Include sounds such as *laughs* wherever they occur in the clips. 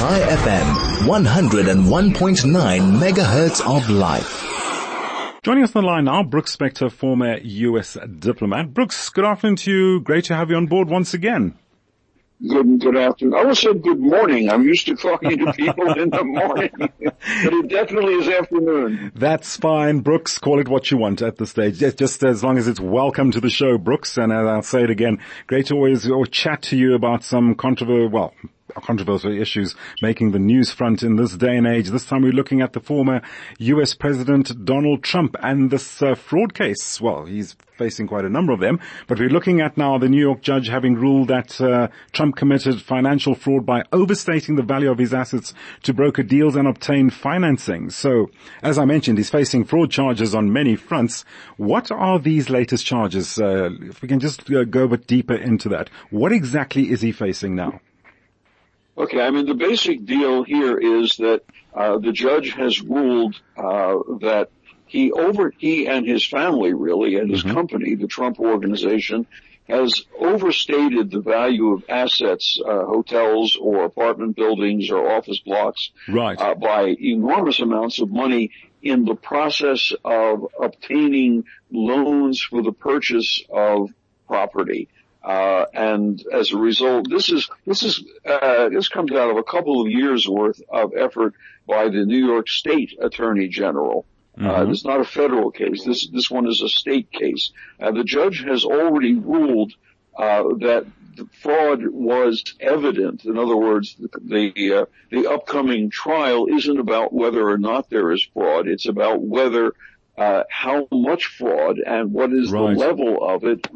Chai FM, 101.9 megahertz of life. Joining us on the line now, Brooks Spector, former U.S. diplomat. Brooks, good afternoon to you. Great to have you on board once again. Good, good afternoon. I almost said good morning. I'm used to talking to people in the *laughs* morning, but it definitely is afternoon. That's fine, Brooks. Call it what you want at this stage. Just, just as long as it's welcome to the show, Brooks. And I'll say it again, great to always or chat to you about some controversial, well, controversial issues making the news front in this day and age. This time we're looking at the former US President Donald Trump and this uh, fraud case. Well, he's facing quite a number of them, but we're looking at now the New York judge having ruled that uh, Trump committed financial fraud by overstating the value of his assets to broker deals and obtain financing. So, as I mentioned, he's facing fraud charges on many fronts. What are these latest charges? Uh, if we can just uh, go a bit deeper into that, what exactly is he facing now? Okay, I mean the basic deal here is that uh, the judge has ruled uh, that he over he and his family really and his mm-hmm. company, the Trump Organization, has overstated the value of assets, uh, hotels or apartment buildings or office blocks, right. Uh, by enormous amounts of money in the process of obtaining loans for the purchase of property. Uh, and as a result, this is this is uh, this comes out of a couple of years worth of effort by the New York State Attorney General. Uh, mm-hmm. Uh, it's not a federal case. This this one is a state case. Uh, the judge has already ruled uh, that the fraud was evident. In other words, the the, the upcoming trial isn't about whether or not there is fraud. It's about whether uh, how much fraud and what is right. the level of it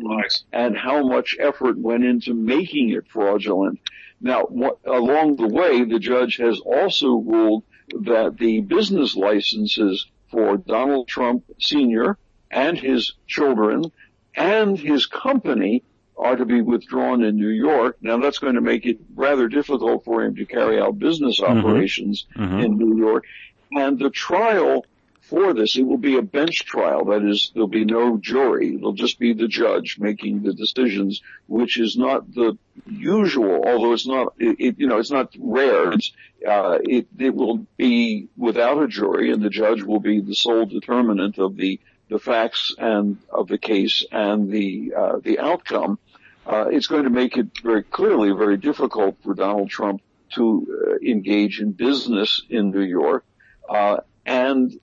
and how much effort went into making it fraudulent. Now, what, along the way, the judge has also ruled that the business licenses for Donald Trump Sr. and his children and his company are to be withdrawn in New York. Now that's going to make it rather difficult for him to carry out business mm-hmm. operations mm-hmm. in New York. And the trial for this. It will be a bench trial. That is, there'll be no jury. It'll just be the judge making the decisions, which is not the usual, although it's not, it, it you know, it's not rare. It's, uh, it, it will be without a jury and the judge will be the sole determinant of the, the facts and of the case and the, uh, the outcome. Uh, it's going to make it very clearly very difficult for Donald Trump to uh, engage in business in New York. Uh, and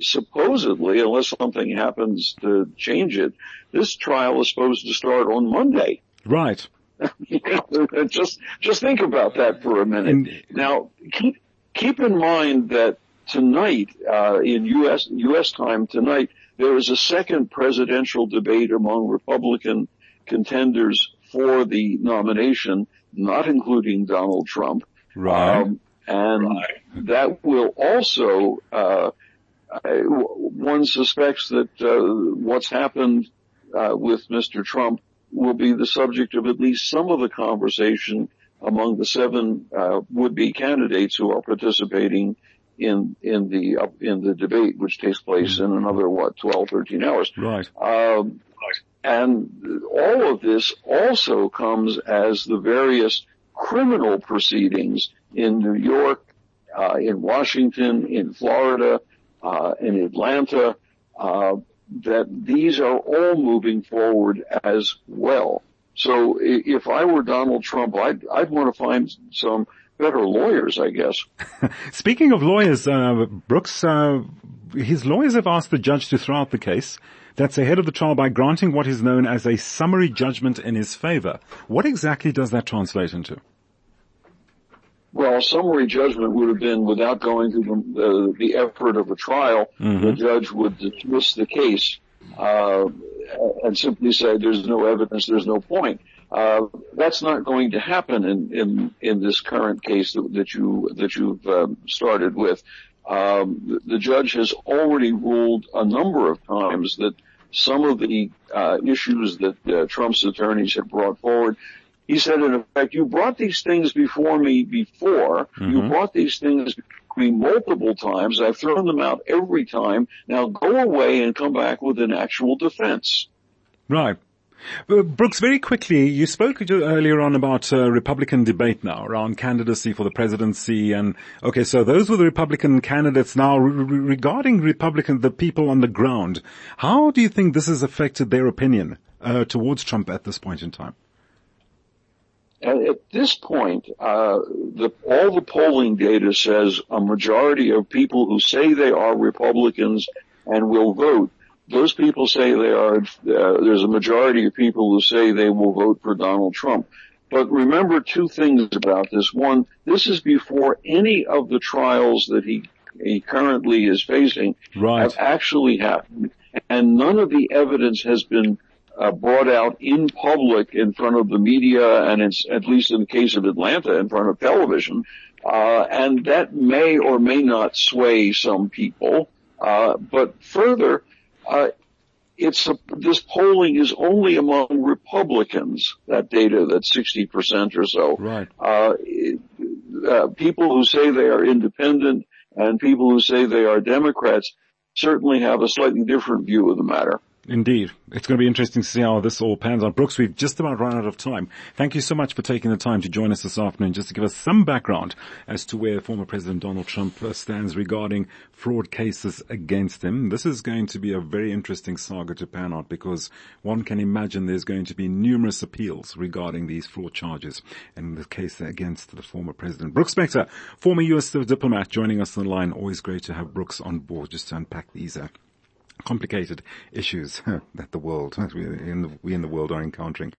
supposedly, unless something happens to change it, this trial is supposed to start on Monday. Right. *laughs* just just think about that for a minute. And, now, keep keep in mind that tonight uh, in U.S. U.S. time tonight there is a second presidential debate among Republican contenders for the nomination, not including Donald Trump. Right. Um, and right. that will also uh, one suspects that uh, what's happened uh, with Mr. Trump will be the subject of at least some of the conversation among the seven uh, would-be candidates who are participating in in the uh, in the debate, which takes place in another what 12, 13 hours. Right. Um, and all of this also comes as the various criminal proceedings in New York, uh, in Washington, in Florida, uh, in Atlanta, uh, that these are all moving forward as well. So if I were Donald Trump, I'd, I'd want to find some better lawyers, I guess. *laughs* Speaking of lawyers, uh, Brooks, uh, his lawyers have asked the judge to throw out the case that's ahead of the trial by granting what is known as a summary judgment in his favor. What exactly does that translate into? Well, summary judgment would have been without going through the, uh, the effort of a trial. Mm-hmm. The judge would dismiss the case uh, and simply say, "There's no evidence. There's no point." Uh, that's not going to happen in in, in this current case that, that you that you've um, started with. Um, the, the, judge has already ruled a number of times that some of the uh, issues that uh, Trump's attorneys have brought forward he said, in effect, you brought these things before me before. Mm-hmm. You brought these things before me multiple times. I've thrown them out every time. Now go away and come back with an actual defense. Right. Uh, Brooks, very quickly, you spoke earlier on about uh, Republican debate now around candidacy for the presidency, and okay, so those were the Republican candidates. Now, re- regarding Republican, the people on the ground, how do you think this has affected their opinion uh, towards Trump at this point in time? At this point, uh, the, all the polling data says a majority of people who say they are Republicans and will vote, those people say they are, uh, there's a majority of people who say they will vote for Donald Trump. But remember two things about this. One, this is before any of the trials that he, he currently is facing right. have actually happened. And none of the evidence has been uh, brought out in public in front of the media and it's at least in the case of Atlanta in front of television. Uh, and that may or may not sway some people. Uh, but further, uh, it's a, this polling is only among Republicans. That data, that 60% or so. Right. Uh, uh, people who say they are independent and people who say they are Democrats certainly have a slightly different view of the matter. Indeed. It's going to be interesting to see how this all pans out. Brooks, we've just about run out of time. Thank you so much for taking the time to join us this afternoon just to give us some background as to where former President Donald Trump stands regarding fraud cases against him. This is going to be a very interesting saga to pan out because one can imagine there's going to be numerous appeals regarding these fraud charges in the case against the former president. Brooks Spector, former U.S. diplomat, joining us on the line. Always great to have Brooks on board just to unpack these uh, complicated issues *laughs* that the world, *laughs* we in the, we in the world are encountering.